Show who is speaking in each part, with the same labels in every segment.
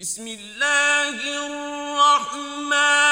Speaker 1: بسم الله الرحمن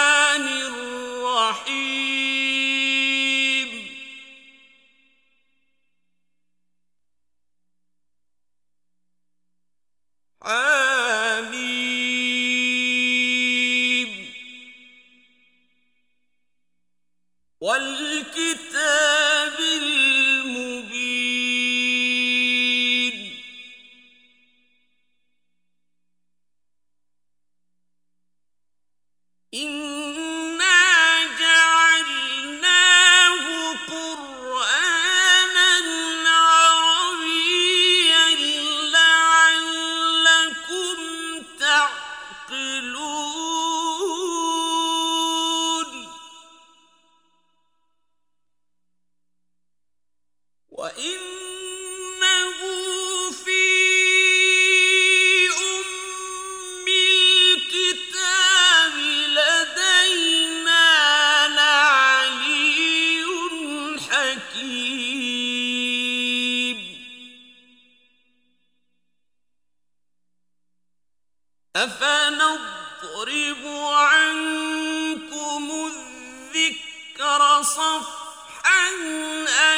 Speaker 1: أفنضرب عنكم الذكر صفحا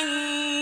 Speaker 1: أن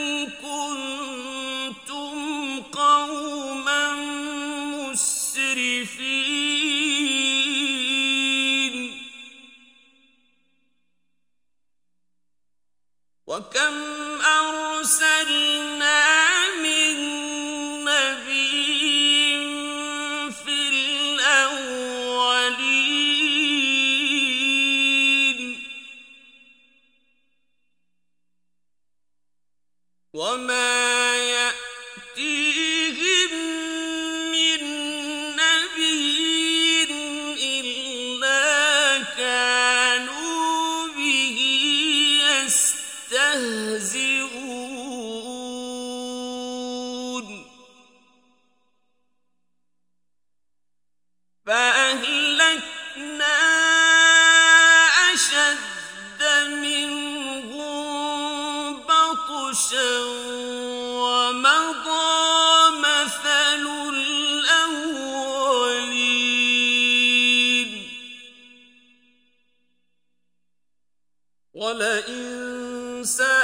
Speaker 1: ولئن سألت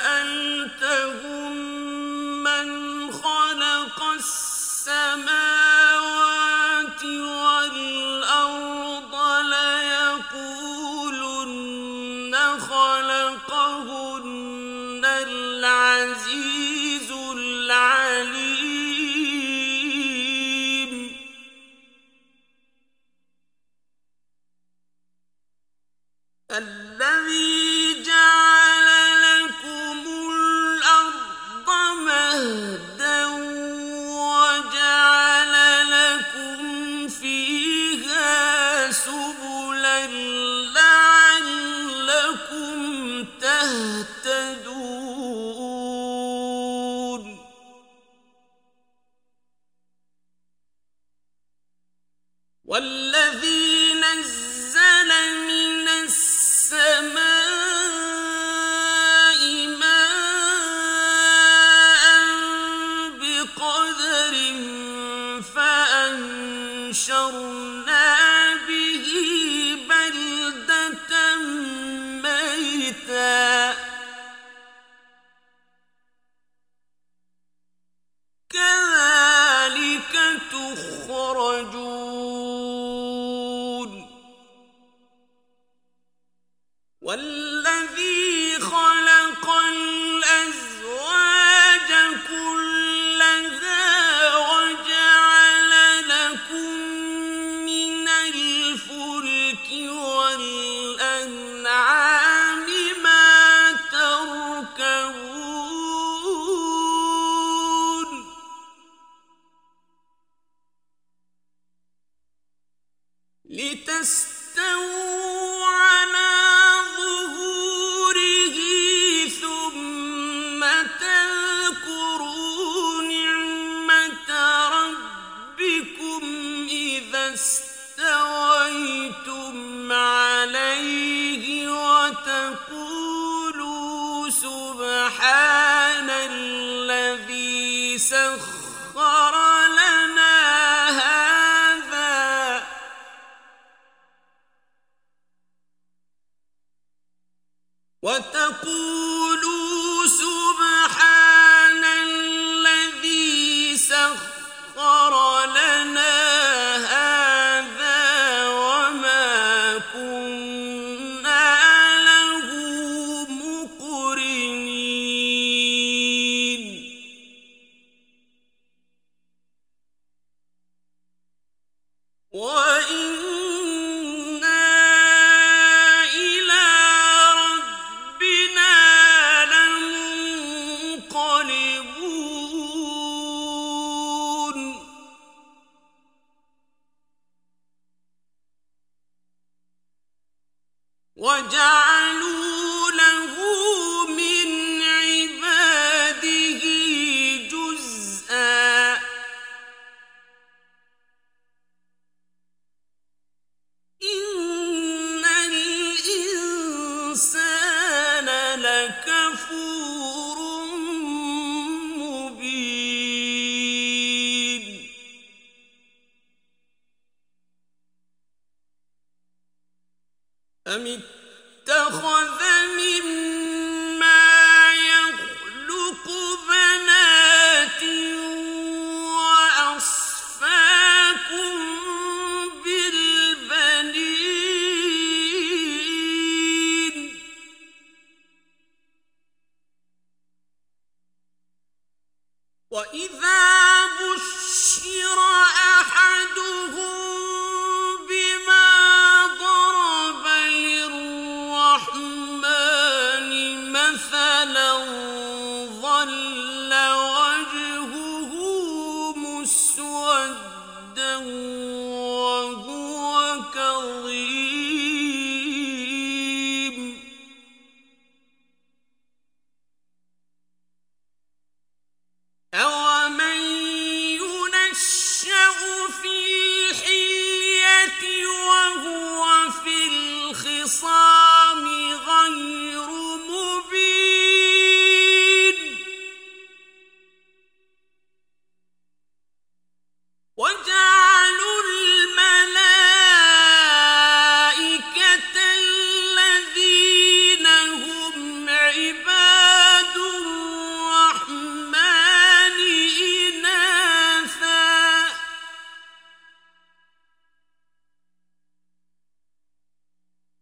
Speaker 1: إِذَا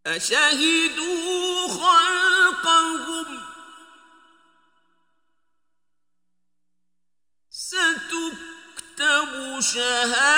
Speaker 1: أشهدوا خلقهم. ستكتب شهادتهم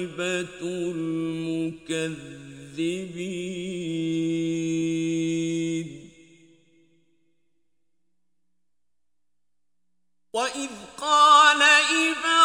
Speaker 1: عاقبة المكذبين. وإذ قال إبراهيم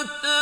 Speaker 1: أمة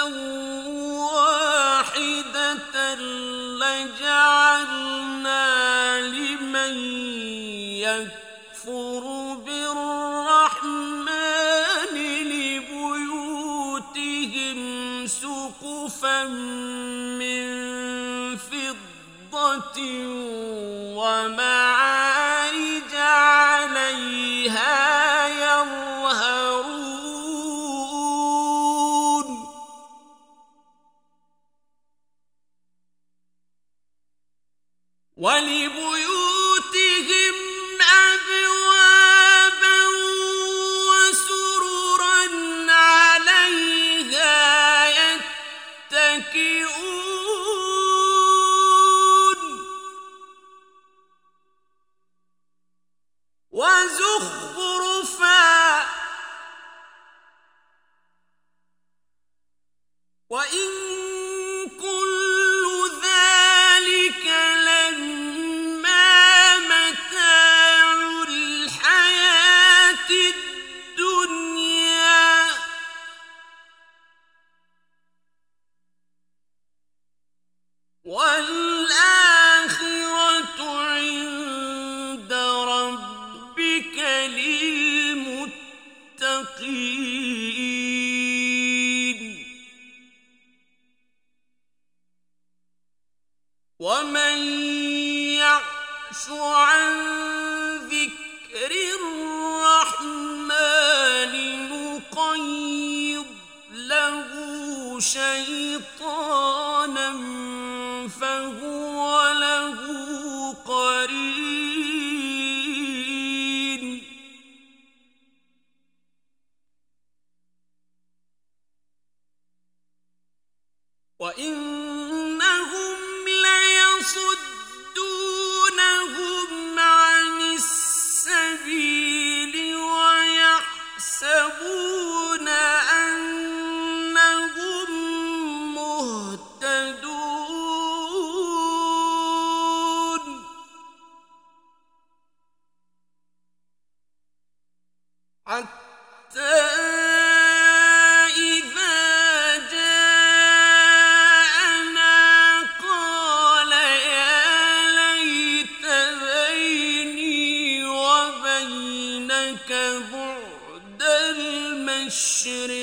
Speaker 1: المشرق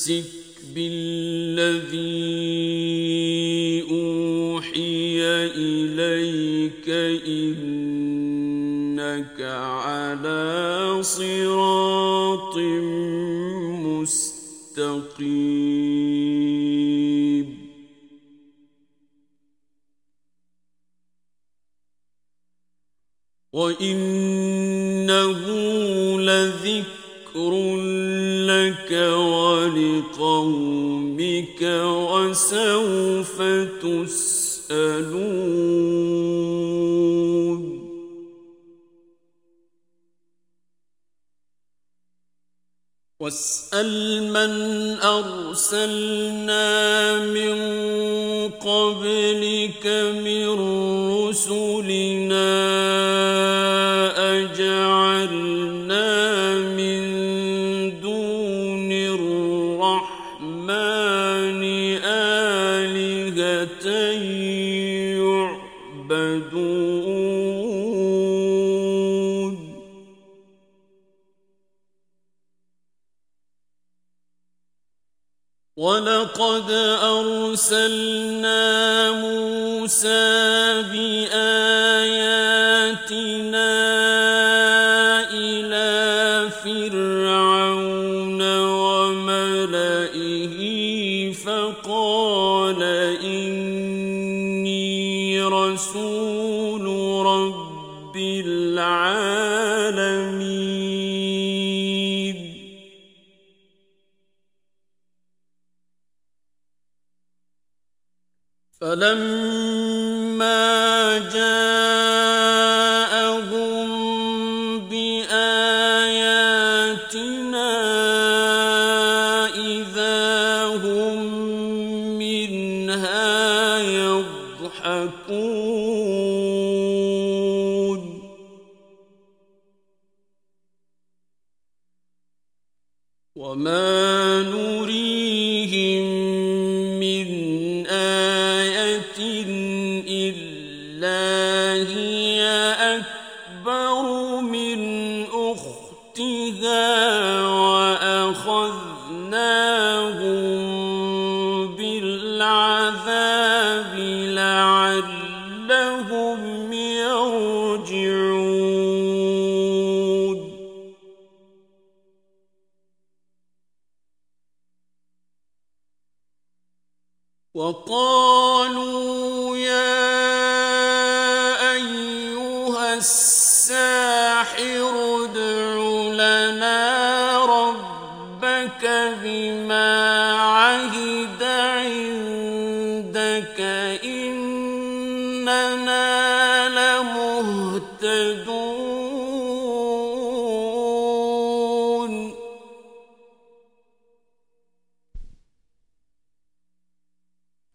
Speaker 1: فاستمسك بالذي اوحي اليك انك على صراط مستقيم. وانه وسوف تسألون. واسأل من أرسلنا من قبلك من رسلنا. وما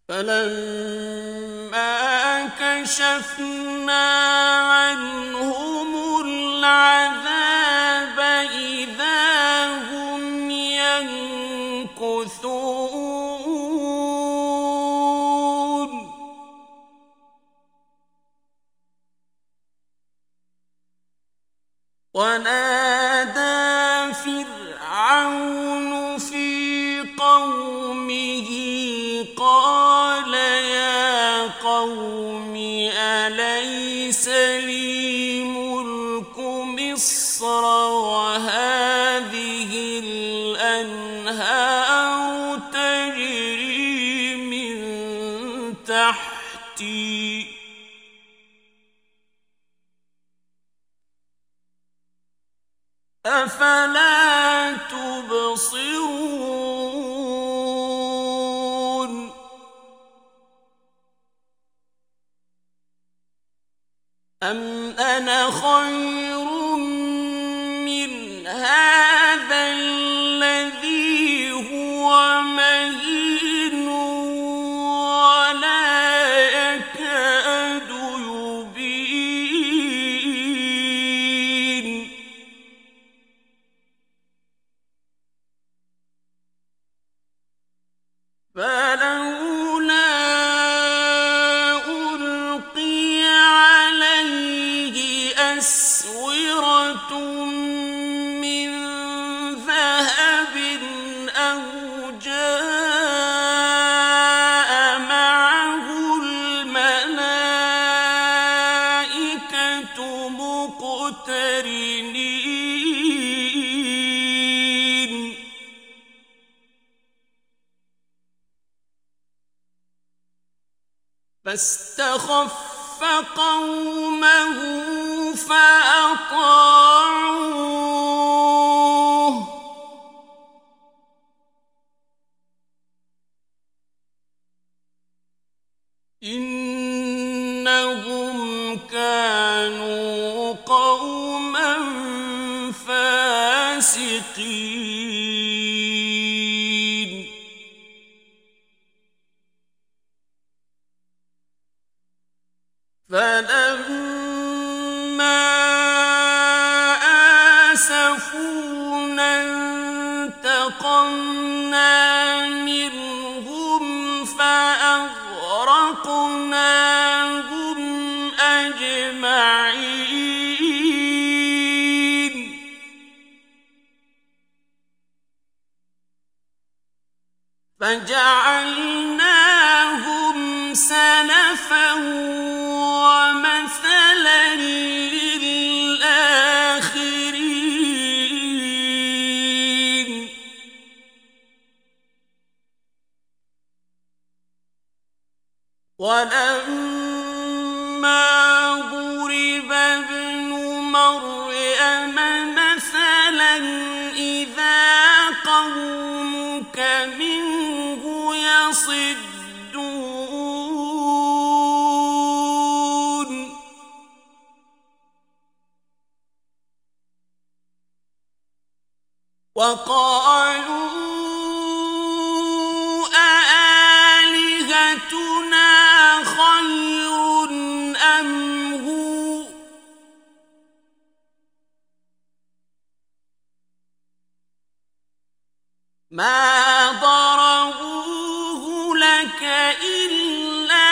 Speaker 1: فلما كشفنا عنه أفلا تبصرون؟ أم أنا خير سفونا انتقمنا منهم فأغرقناهم أجمعين. فجعلناهم سلفا ولما ضرب ابن مريم مثلا إذا قومك منه يصدون. وقالوا ما ضربوه لك إلا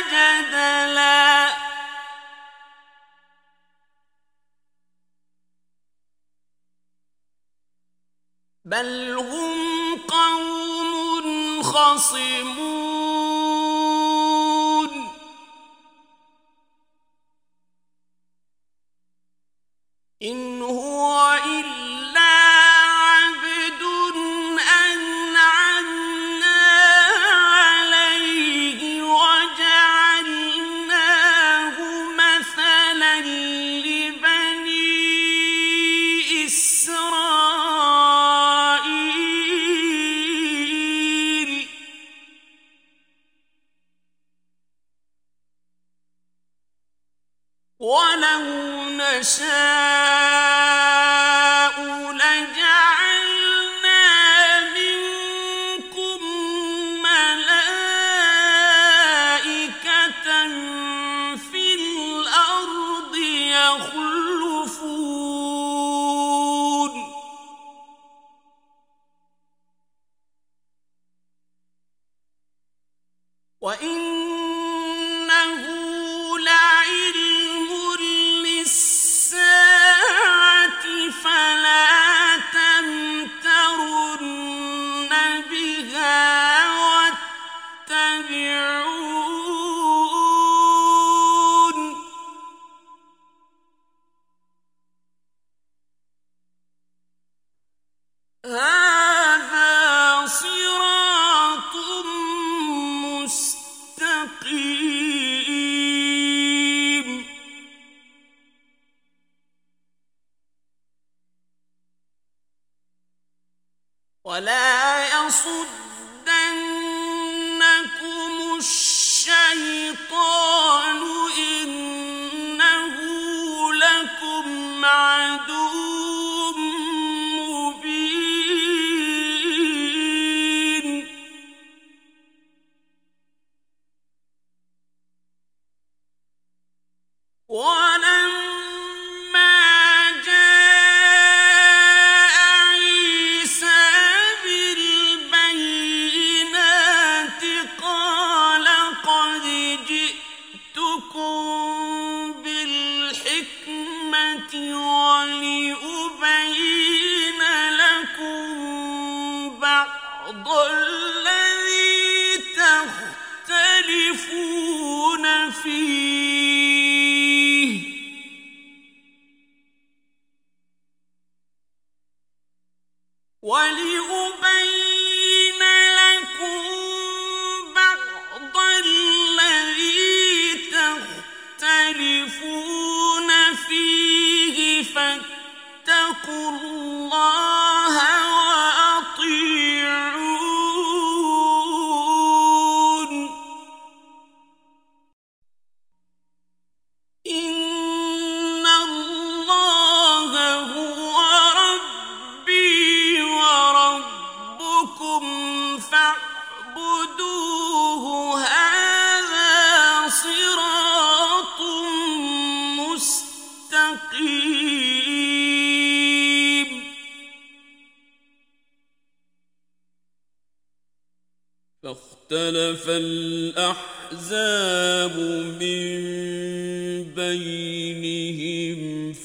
Speaker 1: جدلا بل هم قوم خصمون فلا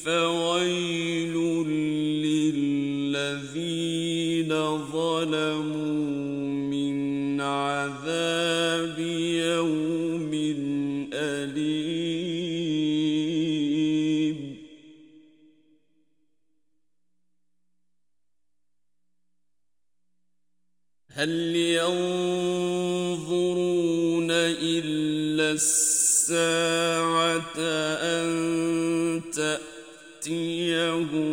Speaker 1: فويل للذين ظلموا من عذاب يوم أليم. هل ينظرون إلا الساعة تأتيهم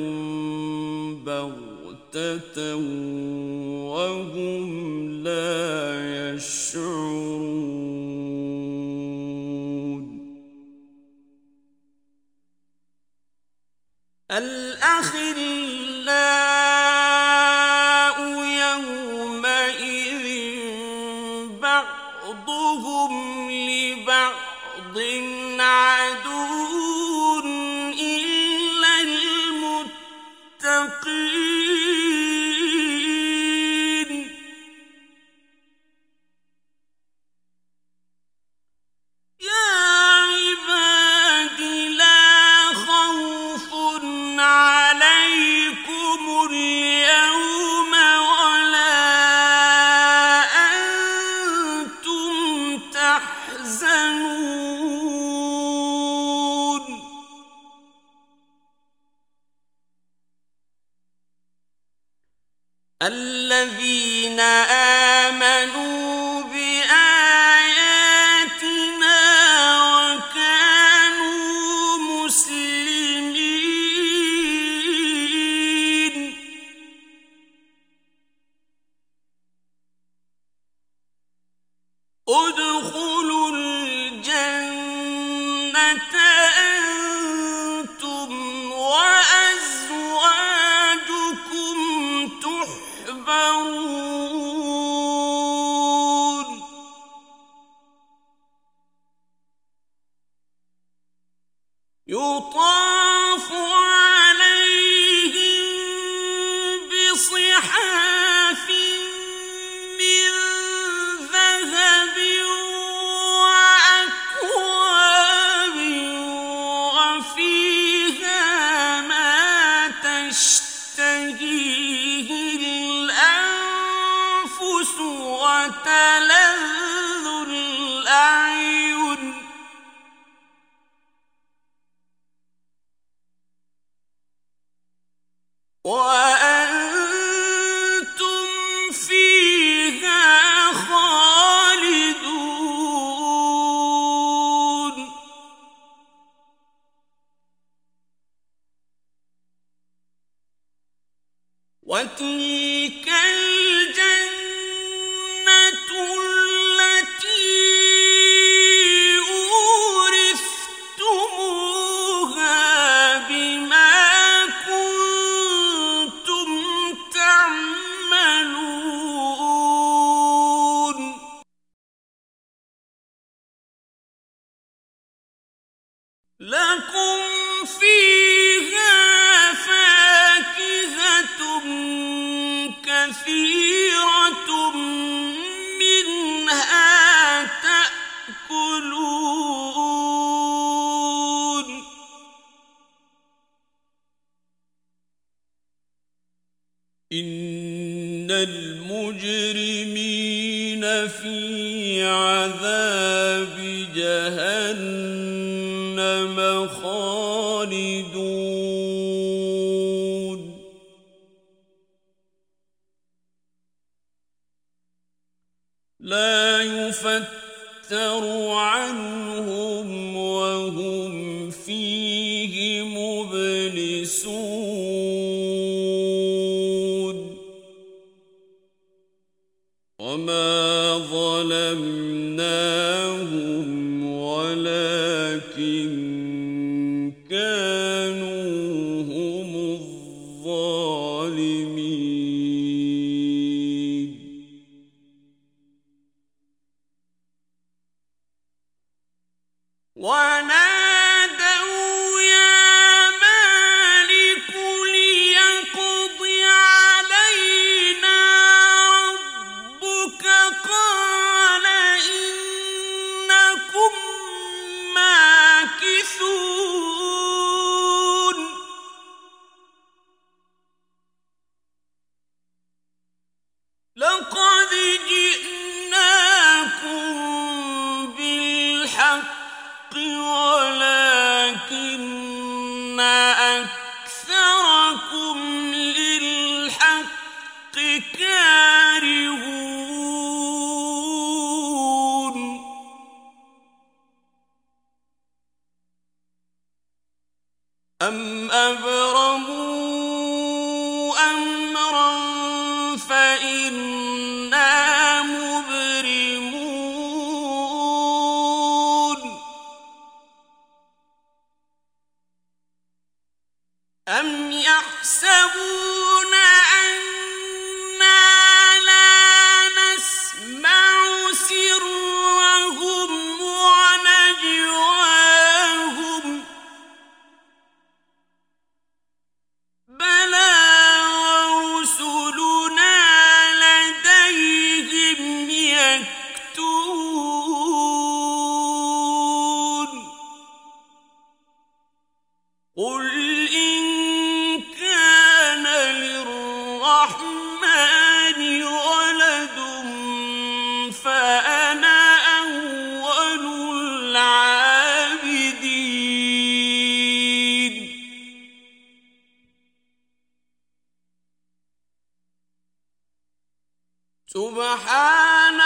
Speaker 1: بغتة متاع جهنم خالدون. لا يفتر عنهم وهم فيه مبلسون. وما ظلمنا أكثركم سبحان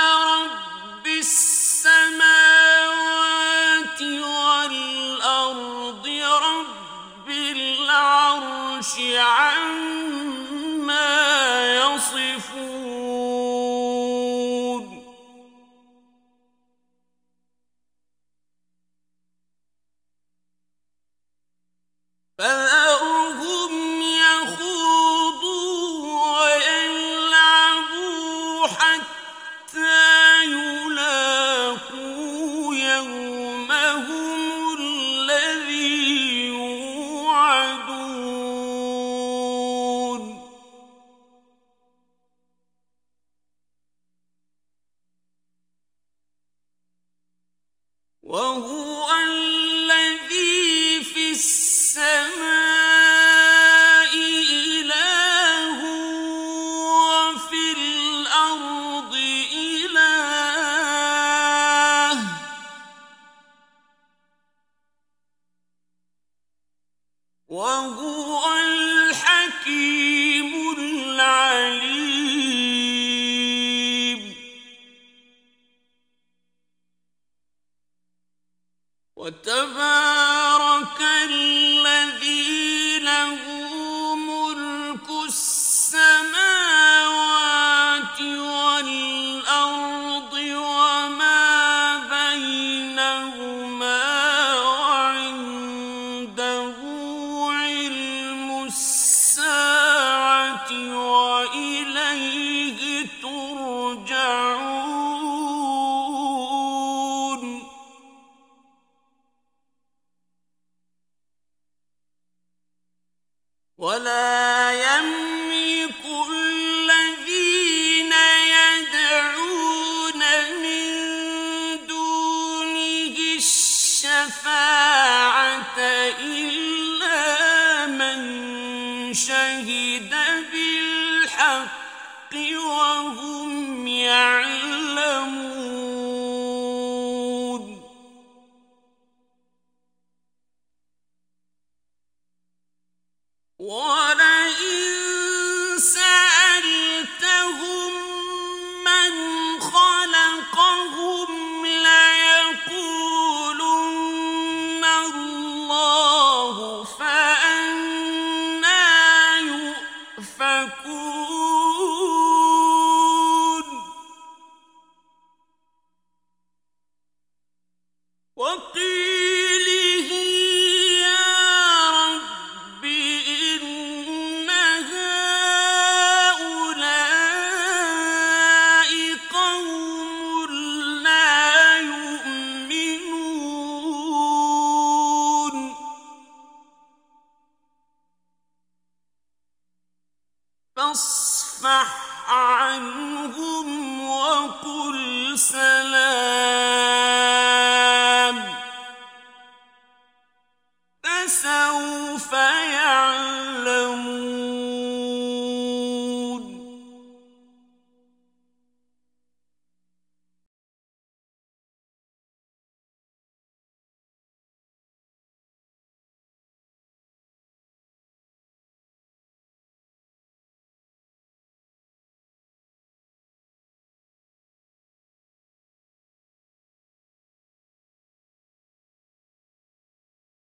Speaker 1: وتبارك